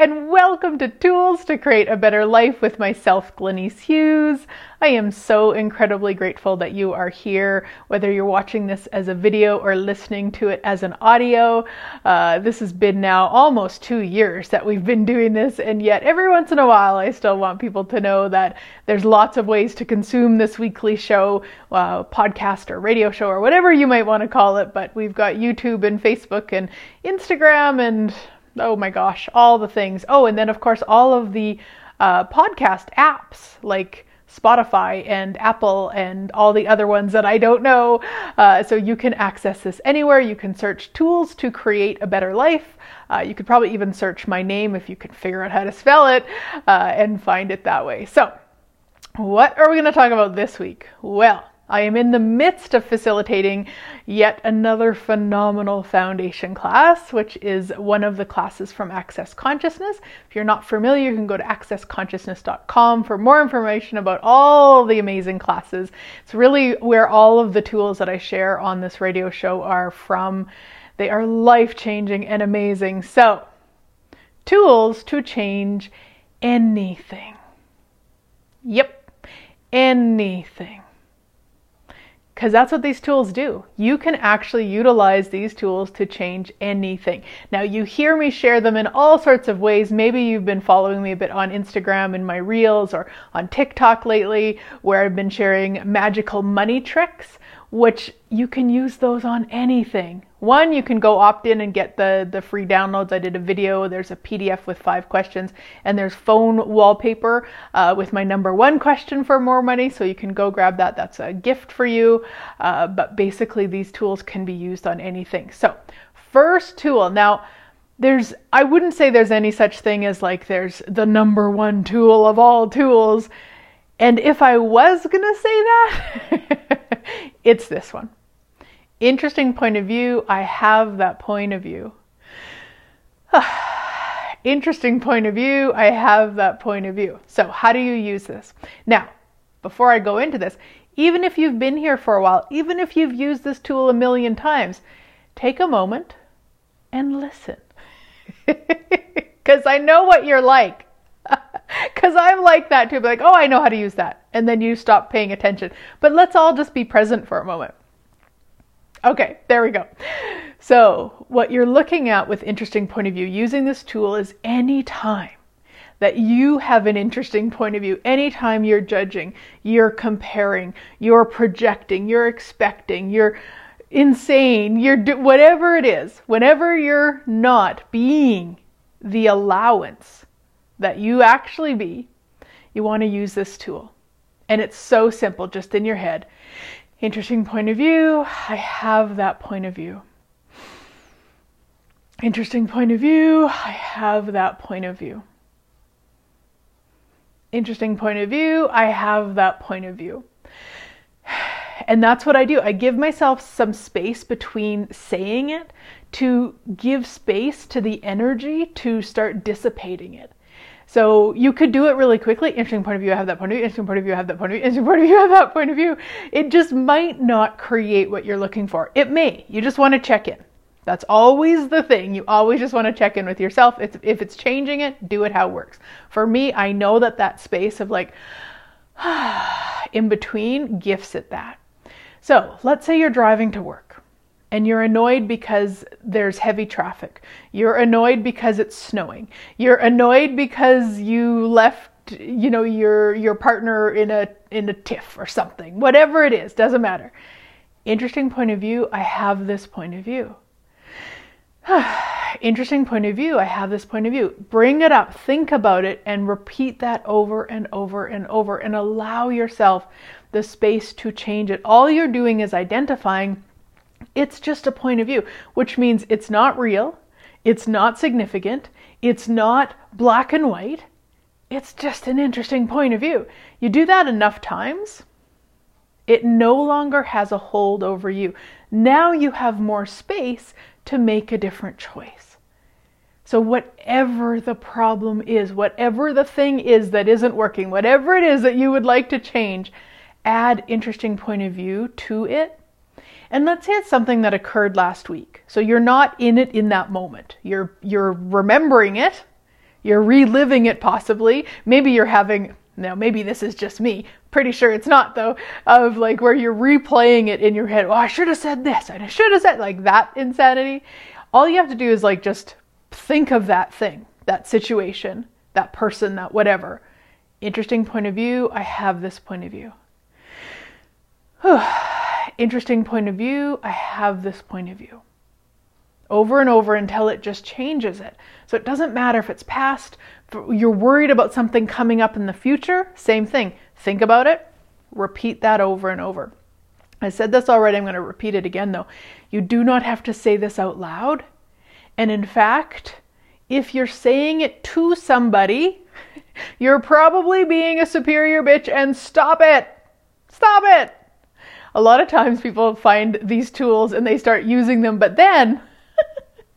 and welcome to Tools to Create a Better Life with myself, Glenyce Hughes. I am so incredibly grateful that you are here, whether you're watching this as a video or listening to it as an audio. Uh, this has been now almost two years that we've been doing this, and yet every once in a while, I still want people to know that there's lots of ways to consume this weekly show, uh, podcast, or radio show, or whatever you might want to call it. But we've got YouTube and Facebook and Instagram and oh my gosh, all the things. Oh, and then of course all of the uh, podcast apps like Spotify and Apple and all the other ones that I don't know. Uh, so you can access this anywhere. You can search tools to create a better life. Uh, you could probably even search my name if you can figure out how to spell it uh, and find it that way. So, what are we going to talk about this week? Well, I am in the midst of facilitating yet another phenomenal foundation class, which is one of the classes from Access Consciousness. If you're not familiar, you can go to accessconsciousness.com for more information about all the amazing classes. It's really where all of the tools that I share on this radio show are from. They are life changing and amazing. So, tools to change anything. Yep, anything because that's what these tools do. You can actually utilize these tools to change anything. Now, you hear me share them in all sorts of ways. Maybe you've been following me a bit on Instagram in my reels or on TikTok lately, where I've been sharing magical money tricks which you can use those on anything. One, you can go opt in and get the, the free downloads. I did a video, there's a PDF with five questions, and there's phone wallpaper uh, with my number one question for more money. So you can go grab that. That's a gift for you. Uh, but basically, these tools can be used on anything. So, first tool. Now, there's, I wouldn't say there's any such thing as like there's the number one tool of all tools. And if I was going to say that, it's this one. Interesting point of view. I have that point of view. Interesting point of view. I have that point of view. So, how do you use this? Now, before I go into this, even if you've been here for a while, even if you've used this tool a million times, take a moment and listen. Because I know what you're like. Because I'm like that too. Like, oh, I know how to use that. And then you stop paying attention. But let's all just be present for a moment. Okay, there we go. So, what you're looking at with interesting point of view using this tool is any time that you have an interesting point of view, anytime you're judging, you're comparing, you're projecting, you're expecting, you're insane, you're do- whatever it is, whenever you're not being the allowance that you actually be, you want to use this tool. And it's so simple, just in your head. Interesting point of view. I have that point of view. Interesting point of view. I have that point of view. Interesting point of view. I have that point of view. And that's what I do. I give myself some space between saying it to give space to the energy to start dissipating it. So you could do it really quickly. Interesting point of view, I have that point of view. Interesting point of view, I have that point of view. Interesting point of view, I have that point of view. It just might not create what you're looking for. It may. You just want to check in. That's always the thing. You always just want to check in with yourself. It's, if it's changing it, do it how it works. For me, I know that that space of like in between gifts at that. So let's say you're driving to work and you're annoyed because there's heavy traffic. You're annoyed because it's snowing. You're annoyed because you left you know your your partner in a in a tiff or something. Whatever it is, doesn't matter. Interesting point of view, I have this point of view. Interesting point of view, I have this point of view. Bring it up, think about it, and repeat that over and over and over and allow yourself the space to change it. All you're doing is identifying it's just a point of view, which means it's not real, it's not significant, it's not black and white. It's just an interesting point of view. You do that enough times, it no longer has a hold over you. Now you have more space to make a different choice. So, whatever the problem is, whatever the thing is that isn't working, whatever it is that you would like to change, add interesting point of view to it and let's say it's something that occurred last week. So you're not in it in that moment. You're you're remembering it. You're reliving it possibly. Maybe you're having, now maybe this is just me. Pretty sure it's not though, of like where you're replaying it in your head. Oh, I should have said this. I should have said like that insanity. All you have to do is like just think of that thing, that situation, that person, that whatever. Interesting point of view. I have this point of view. Interesting point of view. I have this point of view over and over until it just changes it. So it doesn't matter if it's past, you're worried about something coming up in the future, same thing. Think about it, repeat that over and over. I said this already, I'm going to repeat it again though. You do not have to say this out loud. And in fact, if you're saying it to somebody, you're probably being a superior bitch and stop it. Stop it. A lot of times people find these tools and they start using them, but then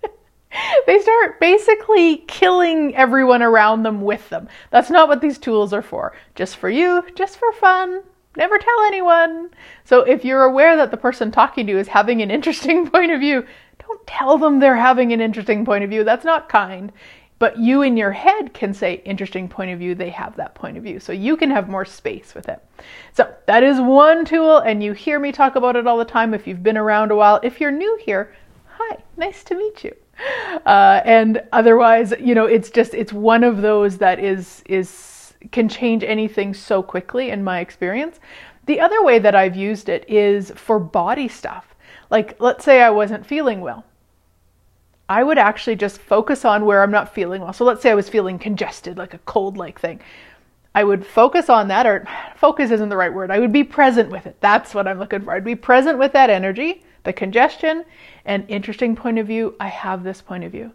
they start basically killing everyone around them with them. That's not what these tools are for. Just for you, just for fun. Never tell anyone. So if you're aware that the person talking to you is having an interesting point of view, don't tell them they're having an interesting point of view. That's not kind. But you in your head can say, interesting point of view, they have that point of view. So you can have more space with it. So that is one tool, and you hear me talk about it all the time if you've been around a while. If you're new here, hi, nice to meet you. Uh, and otherwise, you know, it's just it's one of those that is is can change anything so quickly in my experience. The other way that I've used it is for body stuff. Like let's say I wasn't feeling well. I would actually just focus on where I'm not feeling well. So let's say I was feeling congested, like a cold like thing. I would focus on that, or focus isn't the right word. I would be present with it. That's what I'm looking for. I'd be present with that energy the congestion, and interesting point of view, I have this point of view.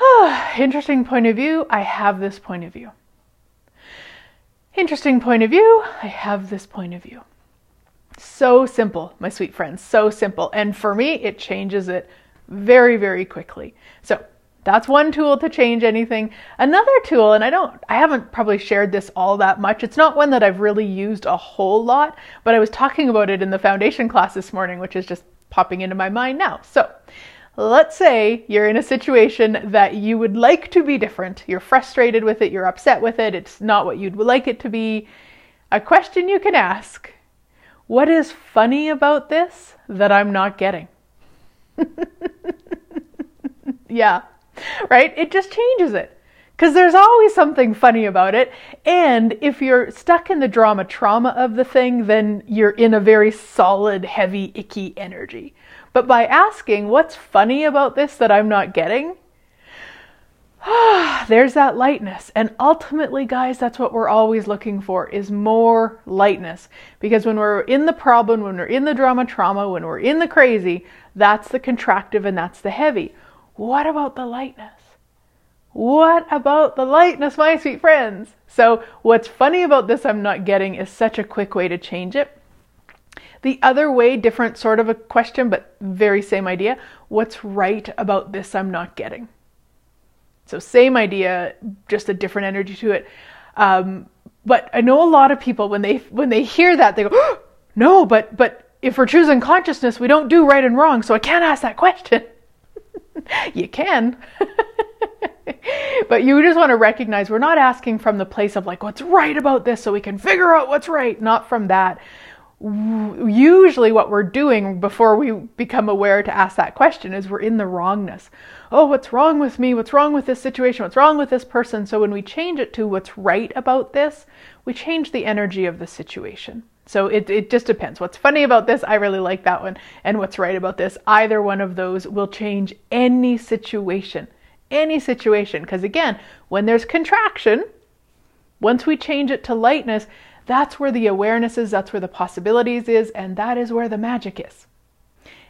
interesting point of view, I have this point of view. Interesting point of view, I have this point of view. So simple, my sweet friends, so simple. And for me, it changes it very, very quickly. So that's one tool to change anything. Another tool, and I don't, I haven't probably shared this all that much. It's not one that I've really used a whole lot, but I was talking about it in the foundation class this morning, which is just popping into my mind now. So let's say you're in a situation that you would like to be different. You're frustrated with it, you're upset with it, it's not what you'd like it to be. A question you can ask What is funny about this that I'm not getting? yeah right? It just changes it. Because there's always something funny about it. And if you're stuck in the drama trauma of the thing, then you're in a very solid, heavy, icky energy. But by asking, what's funny about this that I'm not getting? there's that lightness. And ultimately, guys, that's what we're always looking for is more lightness. Because when we're in the problem, when we're in the drama trauma, when we're in the crazy, that's the contractive and that's the heavy. What about the lightness? What about the lightness, my sweet friends? So, what's funny about this I'm not getting is such a quick way to change it. The other way, different sort of a question, but very same idea. What's right about this I'm not getting? So, same idea, just a different energy to it. Um, but I know a lot of people when they when they hear that they go, oh, no, but but if we're choosing consciousness, we don't do right and wrong, so I can't ask that question. you can. but you just want to recognize we're not asking from the place of like, what's right about this so we can figure out what's right, not from that. Usually, what we're doing before we become aware to ask that question is we're in the wrongness. Oh, what's wrong with me? What's wrong with this situation? What's wrong with this person? So, when we change it to what's right about this, we change the energy of the situation. So it, it just depends. What's funny about this, I really like that one. And what's right about this, either one of those will change any situation. Any situation. Because again, when there's contraction, once we change it to lightness, that's where the awareness is, that's where the possibilities is, and that is where the magic is.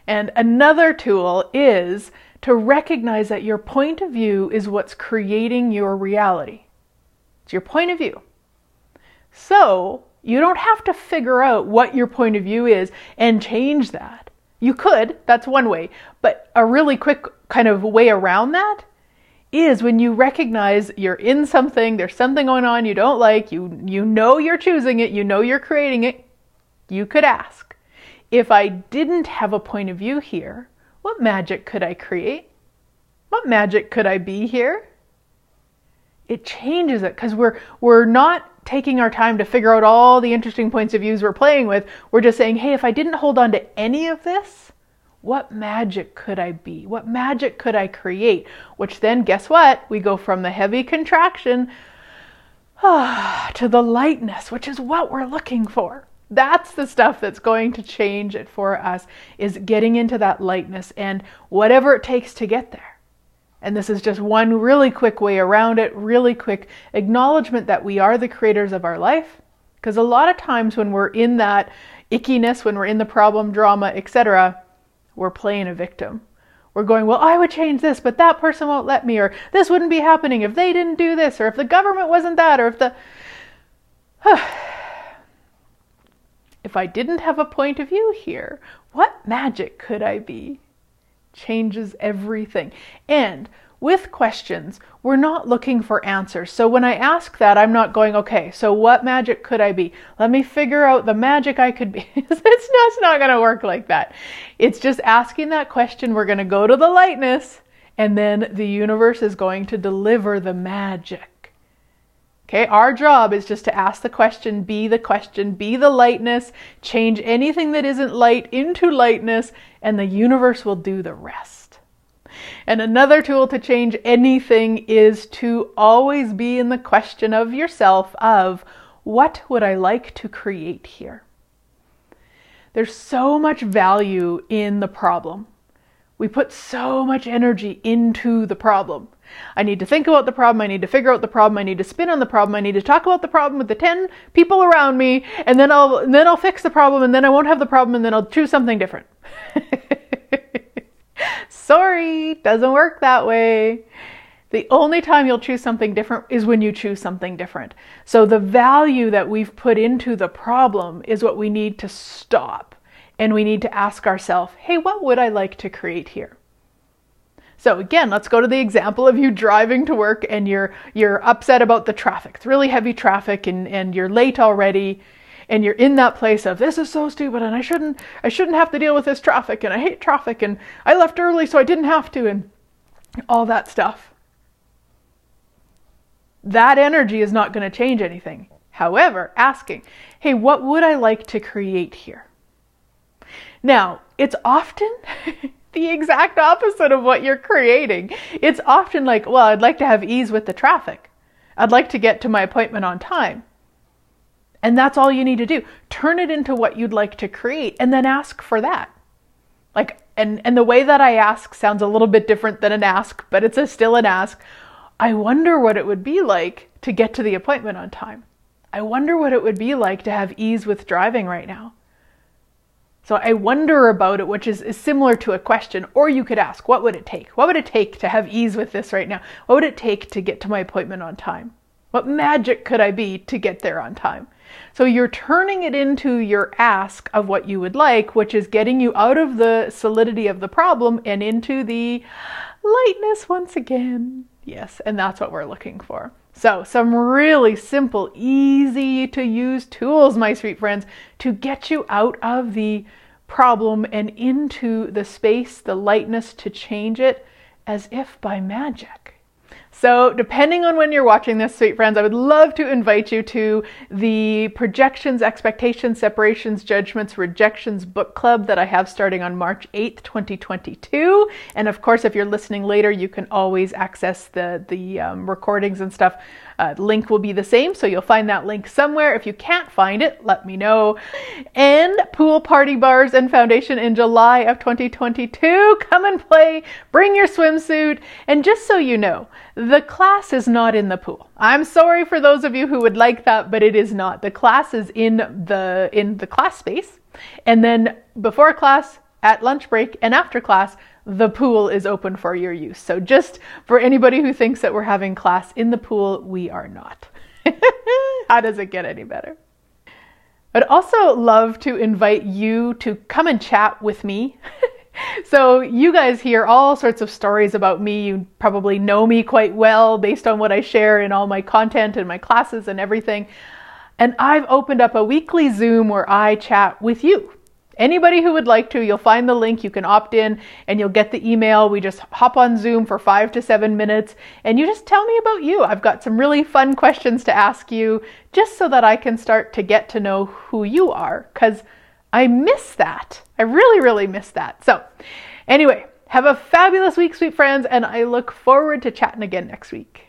And another tool is to recognize that your point of view is what's creating your reality. It's your point of view. So, you don't have to figure out what your point of view is and change that. You could, that's one way, but a really quick kind of way around that is when you recognize you're in something, there's something going on you don't like, you you know you're choosing it, you know you're creating it. You could ask, if I didn't have a point of view here, what magic could I create? What magic could I be here? It changes it because we're we're not taking our time to figure out all the interesting points of views we're playing with. We're just saying, hey, if I didn't hold on to any of this, what magic could I be? What magic could I create? Which then, guess what? We go from the heavy contraction ah, to the lightness, which is what we're looking for. That's the stuff that's going to change it for us is getting into that lightness and whatever it takes to get there. And this is just one really quick way around it, really quick acknowledgement that we are the creators of our life. Because a lot of times when we're in that ickiness, when we're in the problem, drama, etc., we're playing a victim. We're going, well, I would change this, but that person won't let me, or this wouldn't be happening if they didn't do this, or if the government wasn't that, or if the. if I didn't have a point of view here, what magic could I be? changes everything. And with questions, we're not looking for answers. So when I ask that, I'm not going, okay, so what magic could I be? Let me figure out the magic I could be. it's just not going to work like that. It's just asking that question. We're going to go to the lightness, and then the universe is going to deliver the magic. Okay, our job is just to ask the question, be the question, be the lightness, change anything that isn't light into lightness, and the universe will do the rest. And another tool to change anything is to always be in the question of yourself of what would I like to create here? There's so much value in the problem. We put so much energy into the problem. I need to think about the problem. I need to figure out the problem. I need to spin on the problem. I need to talk about the problem with the 10 people around me and then I'll and then I'll fix the problem and then I won't have the problem and then I'll choose something different. Sorry, doesn't work that way. The only time you'll choose something different is when you choose something different. So the value that we've put into the problem is what we need to stop. And we need to ask ourselves, hey, what would I like to create here? So again, let's go to the example of you driving to work and you're you're upset about the traffic. It's really heavy traffic and, and you're late already and you're in that place of this is so stupid and I shouldn't I shouldn't have to deal with this traffic and I hate traffic and I left early so I didn't have to and all that stuff. That energy is not going to change anything. However, asking, hey, what would I like to create here? Now, it's often the exact opposite of what you're creating. It's often like, well, I'd like to have ease with the traffic. I'd like to get to my appointment on time. And that's all you need to do. Turn it into what you'd like to create and then ask for that. Like and and the way that I ask sounds a little bit different than an ask, but it's a, still an ask. I wonder what it would be like to get to the appointment on time. I wonder what it would be like to have ease with driving right now. So I wonder about it, which is, is similar to a question. Or you could ask, what would it take? What would it take to have ease with this right now? What would it take to get to my appointment on time? What magic could I be to get there on time? So you're turning it into your ask of what you would like, which is getting you out of the solidity of the problem and into the lightness once again. Yes, and that's what we're looking for. So, some really simple, easy to use tools, my sweet friends, to get you out of the problem and into the space, the lightness to change it as if by magic. So, depending on when you're watching this, sweet friends, I would love to invite you to the Projections, Expectations, Separations, Judgments, Rejections book club that I have starting on March 8th, 2022. And of course, if you're listening later, you can always access the, the um, recordings and stuff uh, link will be the same, so you'll find that link somewhere. If you can't find it, let me know. And pool party bars and foundation in July of 2022. Come and play, bring your swimsuit, and just so you know, the class is not in the pool. I'm sorry for those of you who would like that, but it is not. The class is in the in the class space. And then before class, at lunch break, and after class, the pool is open for your use. So, just for anybody who thinks that we're having class in the pool, we are not. How does it get any better? I'd also love to invite you to come and chat with me. so, you guys hear all sorts of stories about me. You probably know me quite well based on what I share in all my content and my classes and everything. And I've opened up a weekly Zoom where I chat with you Anybody who would like to, you'll find the link. You can opt in and you'll get the email. We just hop on Zoom for five to seven minutes and you just tell me about you. I've got some really fun questions to ask you just so that I can start to get to know who you are because I miss that. I really, really miss that. So, anyway, have a fabulous week, sweet friends, and I look forward to chatting again next week.